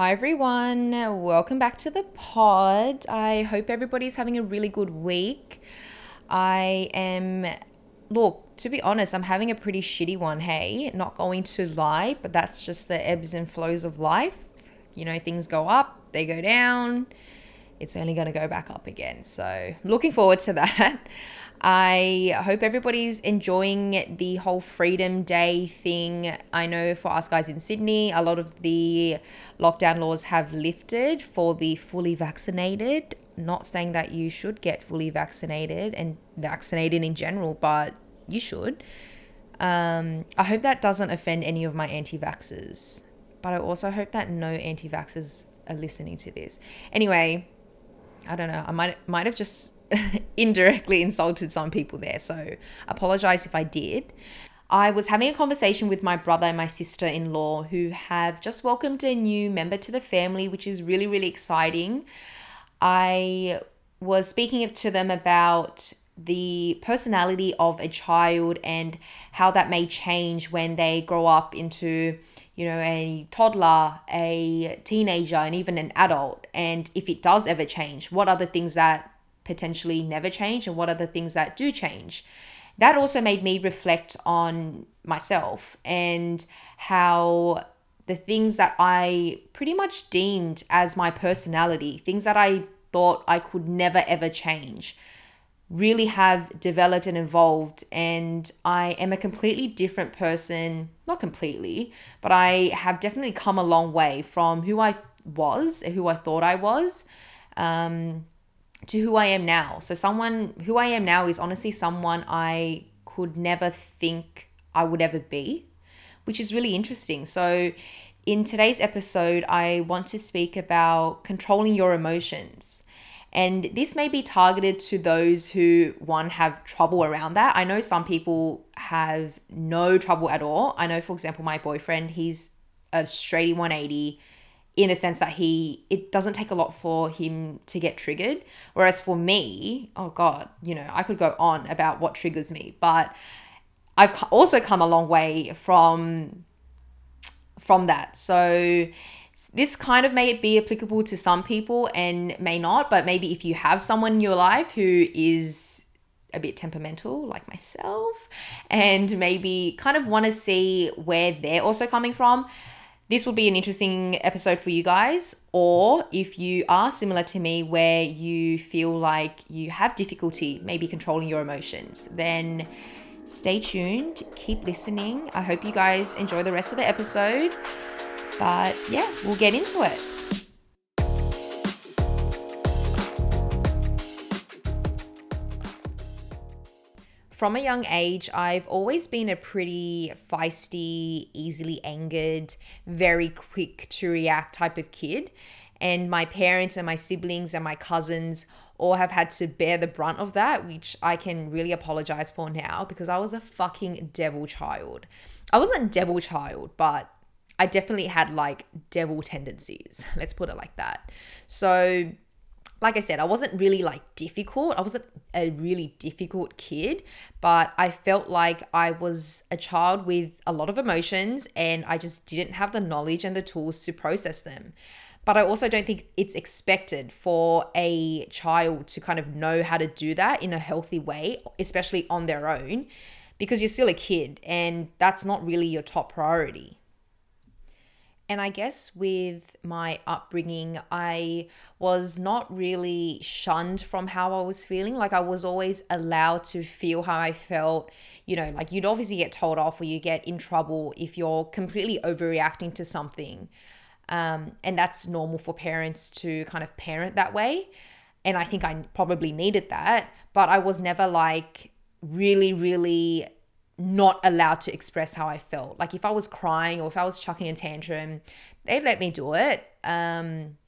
Hi everyone, welcome back to the pod. I hope everybody's having a really good week. I am, look, to be honest, I'm having a pretty shitty one, hey, not going to lie, but that's just the ebbs and flows of life. You know, things go up, they go down, it's only going to go back up again. So, looking forward to that. I hope everybody's enjoying the whole Freedom Day thing. I know for us guys in Sydney, a lot of the lockdown laws have lifted for the fully vaccinated. Not saying that you should get fully vaccinated and vaccinated in general, but you should. Um, I hope that doesn't offend any of my anti vaxxers, but I also hope that no anti vaxxers are listening to this. Anyway, I don't know. I might might have just indirectly insulted some people there. So apologize if I did. I was having a conversation with my brother and my sister in law who have just welcomed a new member to the family, which is really, really exciting. I was speaking to them about the personality of a child and how that may change when they grow up into you know a toddler a teenager and even an adult and if it does ever change what are the things that potentially never change and what are the things that do change. That also made me reflect on myself and how the things that I pretty much deemed as my personality, things that I thought I could never ever change, really have developed and evolved. And I am a completely different person, not completely, but I have definitely come a long way from who I was, who I thought I was. Um, to who I am now. So, someone who I am now is honestly someone I could never think I would ever be, which is really interesting. So, in today's episode, I want to speak about controlling your emotions. And this may be targeted to those who, one, have trouble around that. I know some people have no trouble at all. I know, for example, my boyfriend, he's a straighty 180 in a sense that he it doesn't take a lot for him to get triggered. Whereas for me oh god you know i could go on about what triggers me but i've also come a long way from from that. So this kind of may be applicable to some people and may not but maybe if you have someone in your life who is a bit temperamental like myself and maybe kind of want to see where they're also coming from this would be an interesting episode for you guys. Or if you are similar to me, where you feel like you have difficulty maybe controlling your emotions, then stay tuned, keep listening. I hope you guys enjoy the rest of the episode. But yeah, we'll get into it. From a young age, I've always been a pretty feisty, easily angered, very quick to react type of kid. And my parents and my siblings and my cousins all have had to bear the brunt of that, which I can really apologize for now because I was a fucking devil child. I wasn't devil child, but I definitely had like devil tendencies. Let's put it like that. So, like I said, I wasn't really like difficult. I wasn't a really difficult kid, but I felt like I was a child with a lot of emotions and I just didn't have the knowledge and the tools to process them. But I also don't think it's expected for a child to kind of know how to do that in a healthy way, especially on their own, because you're still a kid and that's not really your top priority. And I guess with my upbringing, I was not really shunned from how I was feeling. Like I was always allowed to feel how I felt. You know, like you'd obviously get told off or you get in trouble if you're completely overreacting to something. Um, and that's normal for parents to kind of parent that way. And I think I probably needed that. But I was never like really, really not allowed to express how I felt. Like if I was crying or if I was chucking a tantrum, they'd let me do it. Um,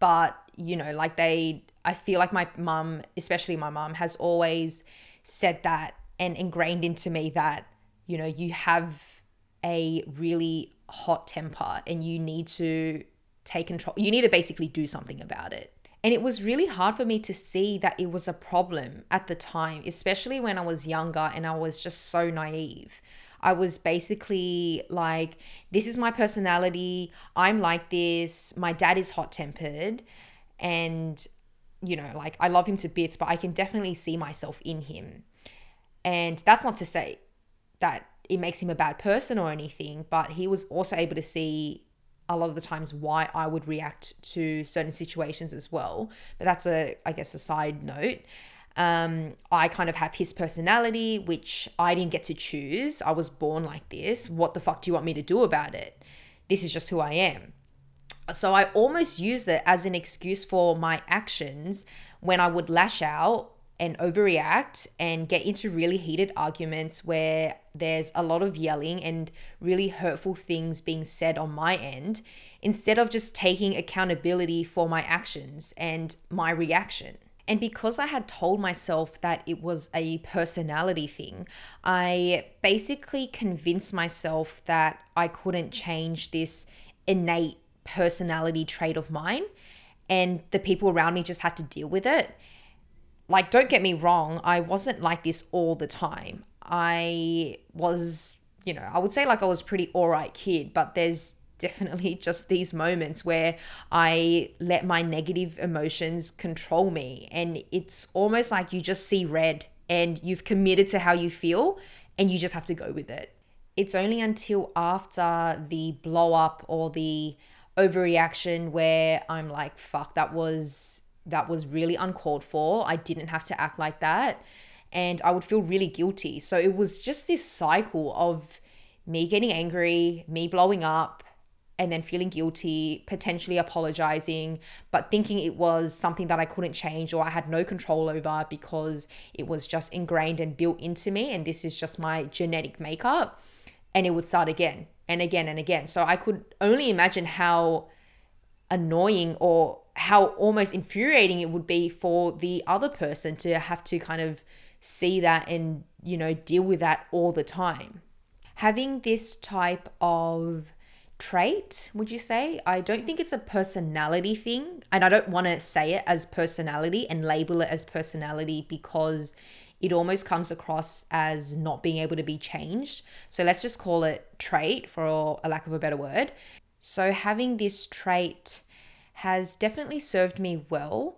but you know, like they, I feel like my mum, especially my mum, has always said that and ingrained into me that you know you have a really hot temper and you need to take control. You need to basically do something about it. And it was really hard for me to see that it was a problem at the time, especially when I was younger and I was just so naive. I was basically like, this is my personality. I'm like this. My dad is hot tempered. And, you know, like I love him to bits, but I can definitely see myself in him. And that's not to say that it makes him a bad person or anything, but he was also able to see a lot of the times why I would react to certain situations as well. But that's a, I guess, a side note. Um, I kind of have his personality, which I didn't get to choose. I was born like this. What the fuck do you want me to do about it? This is just who I am. So I almost used it as an excuse for my actions when I would lash out and overreact and get into really heated arguments where there's a lot of yelling and really hurtful things being said on my end instead of just taking accountability for my actions and my reaction. And because I had told myself that it was a personality thing, I basically convinced myself that I couldn't change this innate personality trait of mine and the people around me just had to deal with it like don't get me wrong i wasn't like this all the time. I was you know i would say like i was pretty all right kid but there's definitely just these moments where i let my negative emotions control me. And it's almost like you just see red and you've committed to how you feel and you just have to go with it. It's only until after the blow up or the overreaction where i'm like fuck that was that was really uncalled for. I didn't have to act like that. And I would feel really guilty. So it was just this cycle of me getting angry, me blowing up, and then feeling guilty, potentially apologizing, but thinking it was something that I couldn't change or I had no control over because it was just ingrained and built into me. And this is just my genetic makeup. And it would start again and again and again. So I could only imagine how annoying or how almost infuriating it would be for the other person to have to kind of see that and, you know, deal with that all the time. Having this type of trait, would you say? I don't think it's a personality thing. And I don't want to say it as personality and label it as personality because it almost comes across as not being able to be changed. So let's just call it trait for a lack of a better word. So having this trait has definitely served me well.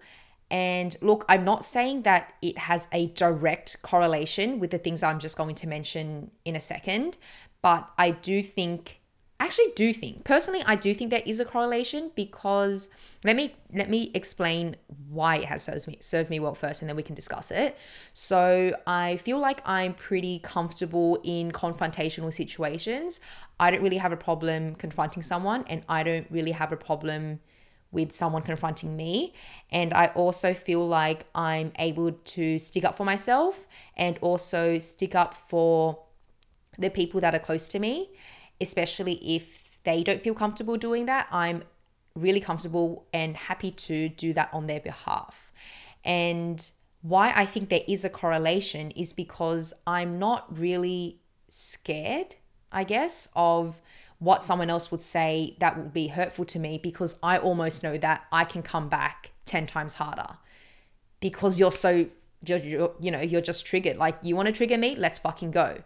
And look, I'm not saying that it has a direct correlation with the things I'm just going to mention in a second, but I do think actually do think personally i do think there is a correlation because let me let me explain why it has served me served me well first and then we can discuss it so i feel like i'm pretty comfortable in confrontational situations i don't really have a problem confronting someone and i don't really have a problem with someone confronting me. And I also feel like I'm able to stick up for myself and also stick up for the people that are close to me, especially if they don't feel comfortable doing that. I'm really comfortable and happy to do that on their behalf. And why I think there is a correlation is because I'm not really scared, I guess, of what someone else would say that would be hurtful to me because I almost know that I can come back 10 times harder. Because you're so you're, you're, you know you're just triggered. Like you want to trigger me? Let's fucking go.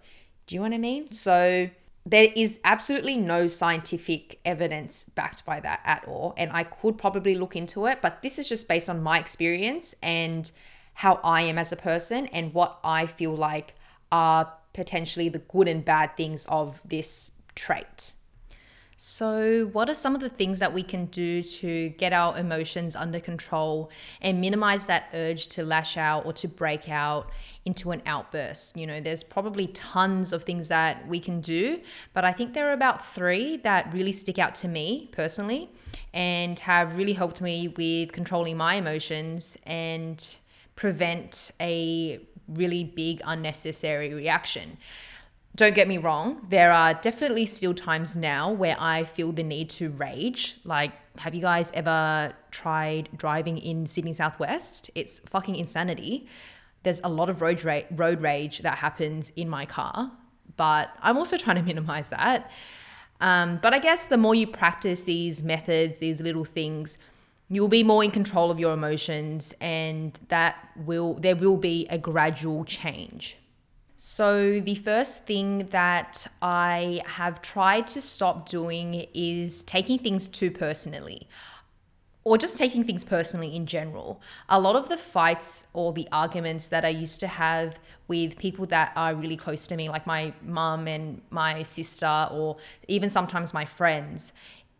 Do you know what i mean? So there is absolutely no scientific evidence backed by that at all and i could probably look into it but this is just based on my experience and how i am as a person and what i feel like are potentially the good and bad things of this trait so, what are some of the things that we can do to get our emotions under control and minimize that urge to lash out or to break out into an outburst? You know, there's probably tons of things that we can do, but I think there are about three that really stick out to me personally and have really helped me with controlling my emotions and prevent a really big unnecessary reaction don't get me wrong, there are definitely still times now where I feel the need to rage. Like, have you guys ever tried driving in Sydney Southwest? It's fucking insanity. There's a lot of road ra- road rage that happens in my car, but I'm also trying to minimize that. Um, but I guess the more you practice these methods, these little things, you'll be more in control of your emotions, and that will there will be a gradual change. So, the first thing that I have tried to stop doing is taking things too personally or just taking things personally in general. A lot of the fights or the arguments that I used to have with people that are really close to me, like my mum and my sister, or even sometimes my friends,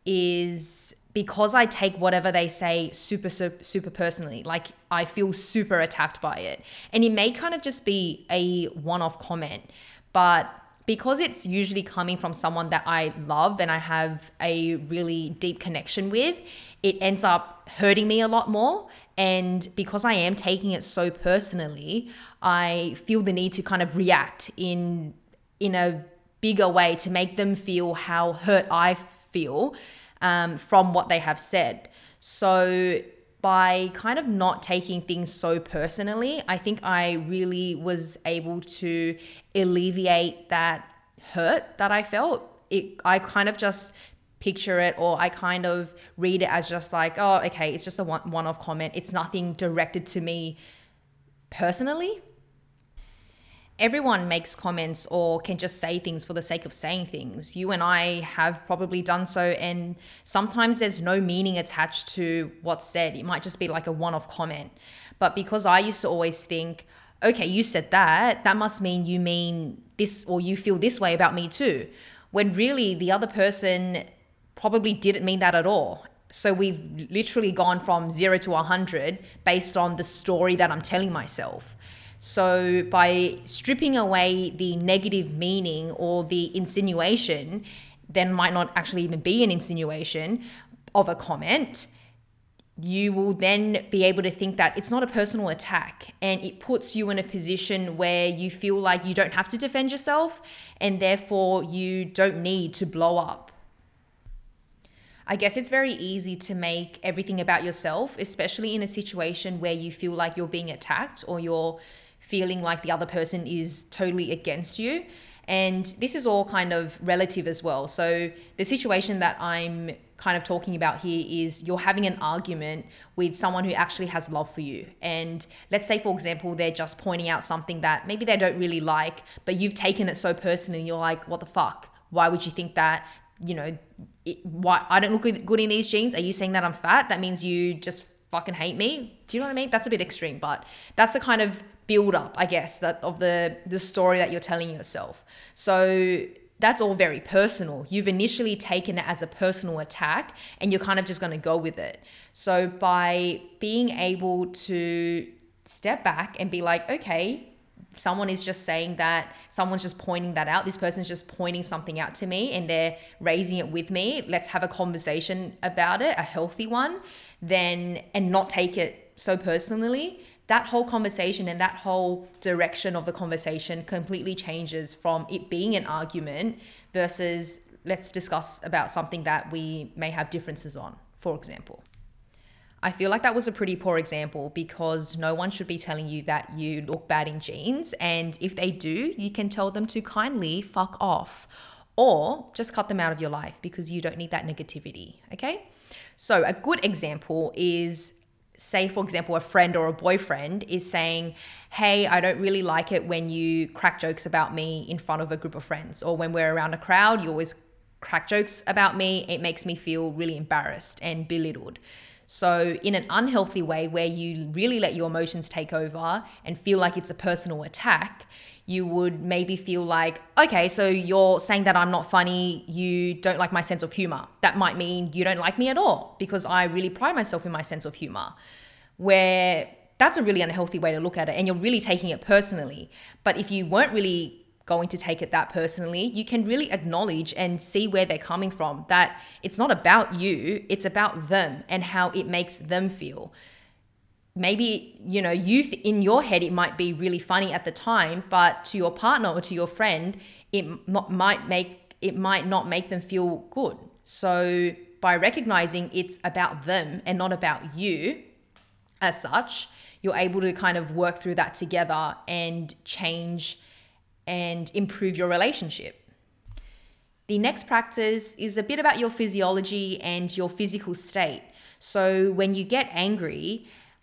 is because I take whatever they say super, super, super personally, like I feel super attacked by it. And it may kind of just be a one off comment, but because it's usually coming from someone that I love and I have a really deep connection with, it ends up hurting me a lot more. And because I am taking it so personally, I feel the need to kind of react in in a bigger way to make them feel how hurt I feel um, from what they have said. So by kind of not taking things so personally, I think I really was able to alleviate that hurt that I felt. It, I kind of just picture it or I kind of read it as just like, oh, okay, it's just a one off comment. It's nothing directed to me personally everyone makes comments or can just say things for the sake of saying things. You and I have probably done so, and sometimes there's no meaning attached to what's said. It might just be like a one off comment. But because I used to always think, okay, you said that, that must mean you mean this or you feel this way about me too. When really the other person probably didn't mean that at all. So we've literally gone from zero to 100 based on the story that I'm telling myself. So, by stripping away the negative meaning or the insinuation, then might not actually even be an insinuation of a comment, you will then be able to think that it's not a personal attack and it puts you in a position where you feel like you don't have to defend yourself and therefore you don't need to blow up. I guess it's very easy to make everything about yourself, especially in a situation where you feel like you're being attacked or you're feeling like the other person is totally against you. And this is all kind of relative as well. So the situation that I'm kind of talking about here is you're having an argument with someone who actually has love for you. And let's say, for example, they're just pointing out something that maybe they don't really like, but you've taken it so personally. You're like, what the fuck? Why would you think that? You know, it, why I don't look good in these jeans? Are you saying that I'm fat? That means you just fucking hate me. Do you know what I mean? That's a bit extreme, but that's the kind of build up, I guess, that of the the story that you're telling yourself. So that's all very personal. You've initially taken it as a personal attack and you're kind of just going to go with it. So by being able to step back and be like, okay, someone is just saying that, someone's just pointing that out, this person's just pointing something out to me and they're raising it with me. Let's have a conversation about it, a healthy one, then and not take it so personally that whole conversation and that whole direction of the conversation completely changes from it being an argument versus let's discuss about something that we may have differences on, for example. I feel like that was a pretty poor example because no one should be telling you that you look bad in jeans. And if they do, you can tell them to kindly fuck off or just cut them out of your life because you don't need that negativity. Okay. So, a good example is say for example a friend or a boyfriend is saying hey i don't really like it when you crack jokes about me in front of a group of friends or when we're around a crowd you always crack jokes about me. It makes me feel really embarrassed and belittled so in an unhealthy way where you really let your emotions take over and feel like it's a personal attack you would maybe feel like, okay, so you're saying that I'm not funny, you don't like my sense of humor. That might mean you don't like me at all because I really pride myself in my sense of humor. Where that's a really unhealthy way to look at it and you're really taking it personally. But if you weren't really going to take it that personally, you can really acknowledge and see where they're coming from. That it's not about you, it's about them and how it makes them feel maybe you know you th- in your head it might be really funny at the time but to your partner or to your friend it not, might make it might not make them feel good so by recognizing it's about them and not about you as such you're able to kind of work through that together and change and improve your relationship the next practice is a bit about your physiology and your physical state so when you get angry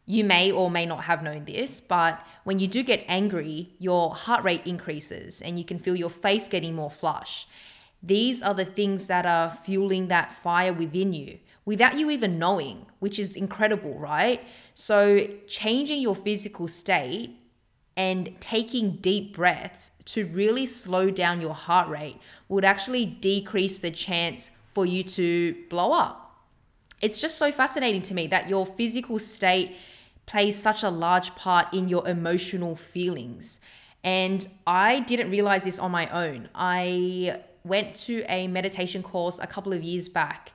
You may or may not have known this, but when you do get angry, your heart rate increases and you can feel your face getting more flush. These are the things that are fueling that fire within you without you even knowing, which is incredible, right? So, changing your physical state and taking deep breaths to really slow down your heart rate would actually decrease the chance for you to blow up. It's just so fascinating to me that your physical state plays such a large part in your emotional feelings. And I didn't realize this on my own. I went to a meditation course a couple of years back,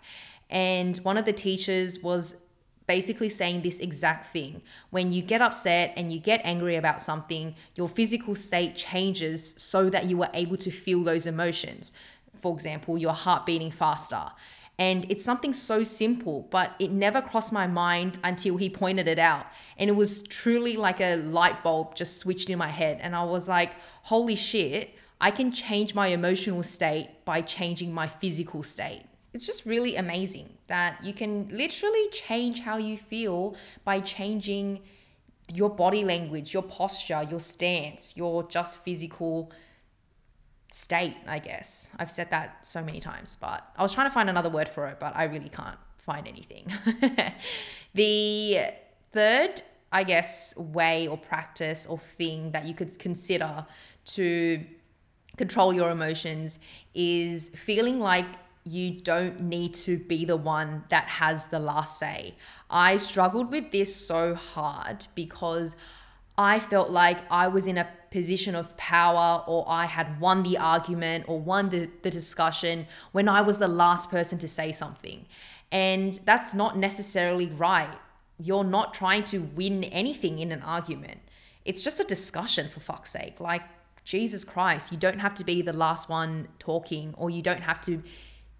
and one of the teachers was basically saying this exact thing. When you get upset and you get angry about something, your physical state changes so that you are able to feel those emotions. For example, your heart beating faster. And it's something so simple, but it never crossed my mind until he pointed it out. And it was truly like a light bulb just switched in my head. And I was like, holy shit, I can change my emotional state by changing my physical state. It's just really amazing that you can literally change how you feel by changing your body language, your posture, your stance, your just physical state, I guess. I've said that so many times, but I was trying to find another word for it, but I really can't find anything. the third, I guess, way or practice or thing that you could consider to control your emotions is feeling like you don't need to be the one that has the last say. I struggled with this so hard because I felt like I was in a position of power or I had won the argument or won the, the discussion when I was the last person to say something. And that's not necessarily right. You're not trying to win anything in an argument. It's just a discussion, for fuck's sake. Like, Jesus Christ, you don't have to be the last one talking or you don't have to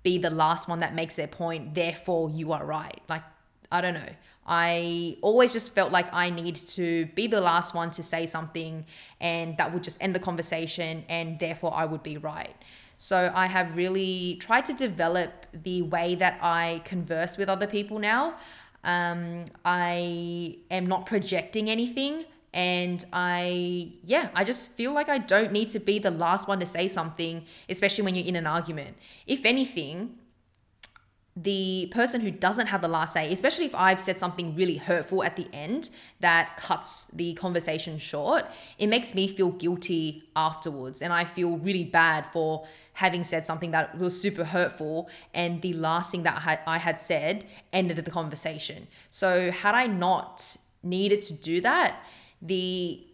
be the last one that makes their point, therefore you are right. Like, I don't know. I always just felt like I need to be the last one to say something and that would just end the conversation and therefore I would be right. So I have really tried to develop the way that I converse with other people now. Um, I am not projecting anything and I, yeah, I just feel like I don't need to be the last one to say something, especially when you're in an argument. If anything, the person who doesn't have the last say, especially if I've said something really hurtful at the end that cuts the conversation short, it makes me feel guilty afterwards. And I feel really bad for having said something that was super hurtful. And the last thing that I had said ended the conversation. So, had I not needed to do that, the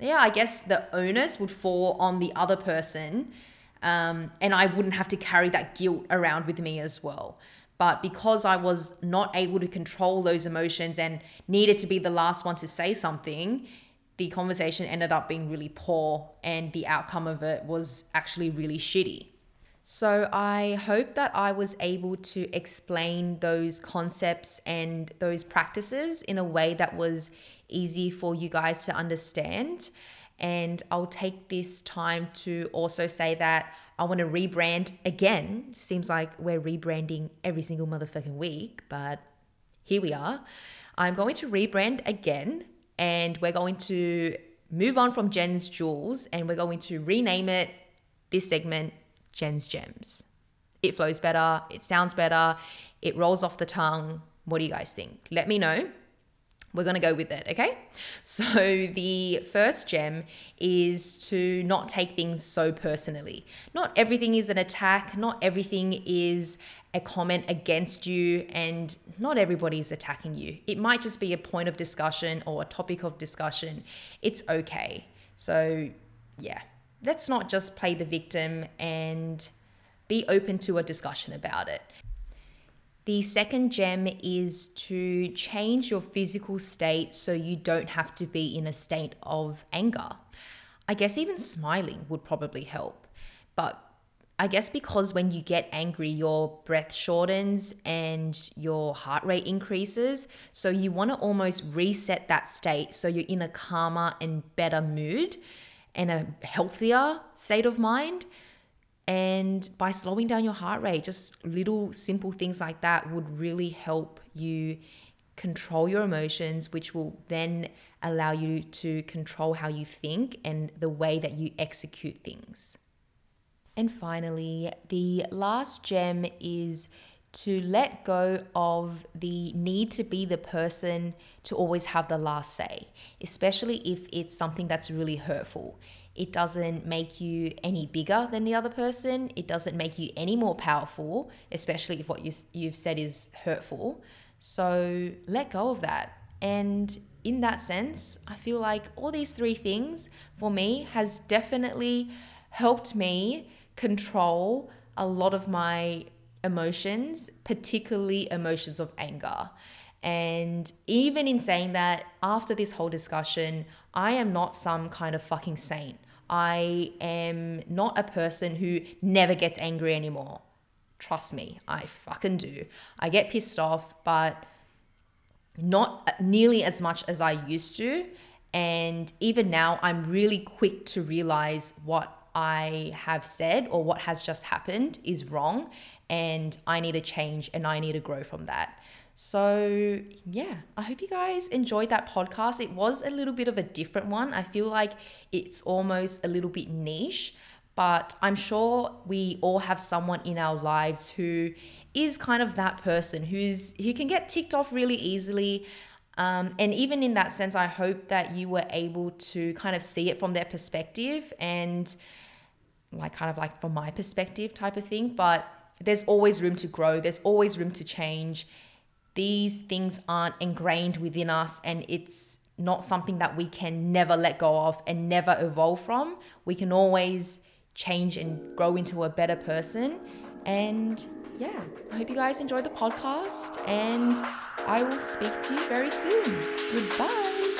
yeah, I guess the onus would fall on the other person. Um, and I wouldn't have to carry that guilt around with me as well. But because I was not able to control those emotions and needed to be the last one to say something, the conversation ended up being really poor and the outcome of it was actually really shitty. So, I hope that I was able to explain those concepts and those practices in a way that was easy for you guys to understand. And I'll take this time to also say that I want to rebrand again. Seems like we're rebranding every single motherfucking week, but here we are. I'm going to rebrand again and we're going to move on from Jen's Jewels and we're going to rename it this segment Jen's Gems. It flows better, it sounds better, it rolls off the tongue. What do you guys think? Let me know we're going to go with it, okay? So, the first gem is to not take things so personally. Not everything is an attack, not everything is a comment against you, and not everybody is attacking you. It might just be a point of discussion or a topic of discussion. It's okay. So, yeah, let's not just play the victim and be open to a discussion about it. The second gem is to change your physical state so you don't have to be in a state of anger. I guess even smiling would probably help. But I guess because when you get angry, your breath shortens and your heart rate increases. So you want to almost reset that state so you're in a calmer and better mood and a healthier state of mind. And by slowing down your heart rate, just little simple things like that would really help you control your emotions, which will then allow you to control how you think and the way that you execute things. And finally, the last gem is to let go of the need to be the person to always have the last say, especially if it's something that's really hurtful. It doesn't make you any bigger than the other person. It doesn't make you any more powerful, especially if what you, you've said is hurtful. So let go of that. And in that sense, I feel like all these three things for me has definitely helped me control a lot of my emotions, particularly emotions of anger. And even in saying that, after this whole discussion, I am not some kind of fucking saint. I am not a person who never gets angry anymore. Trust me, I fucking do. I get pissed off, but not nearly as much as I used to. And even now, I'm really quick to realize what I have said or what has just happened is wrong and I need to change and I need to grow from that. So, yeah, I hope you guys enjoyed that podcast. It was a little bit of a different one. I feel like it's almost a little bit niche, but I'm sure we all have someone in our lives who is kind of that person who's who can get ticked off really easily. Um, and even in that sense, I hope that you were able to kind of see it from their perspective and like kind of like from my perspective type of thing. But there's always room to grow, there's always room to change. These things aren't ingrained within us, and it's not something that we can never let go of and never evolve from. We can always change and grow into a better person. And yeah, I hope you guys enjoy the podcast, and I will speak to you very soon. Goodbye.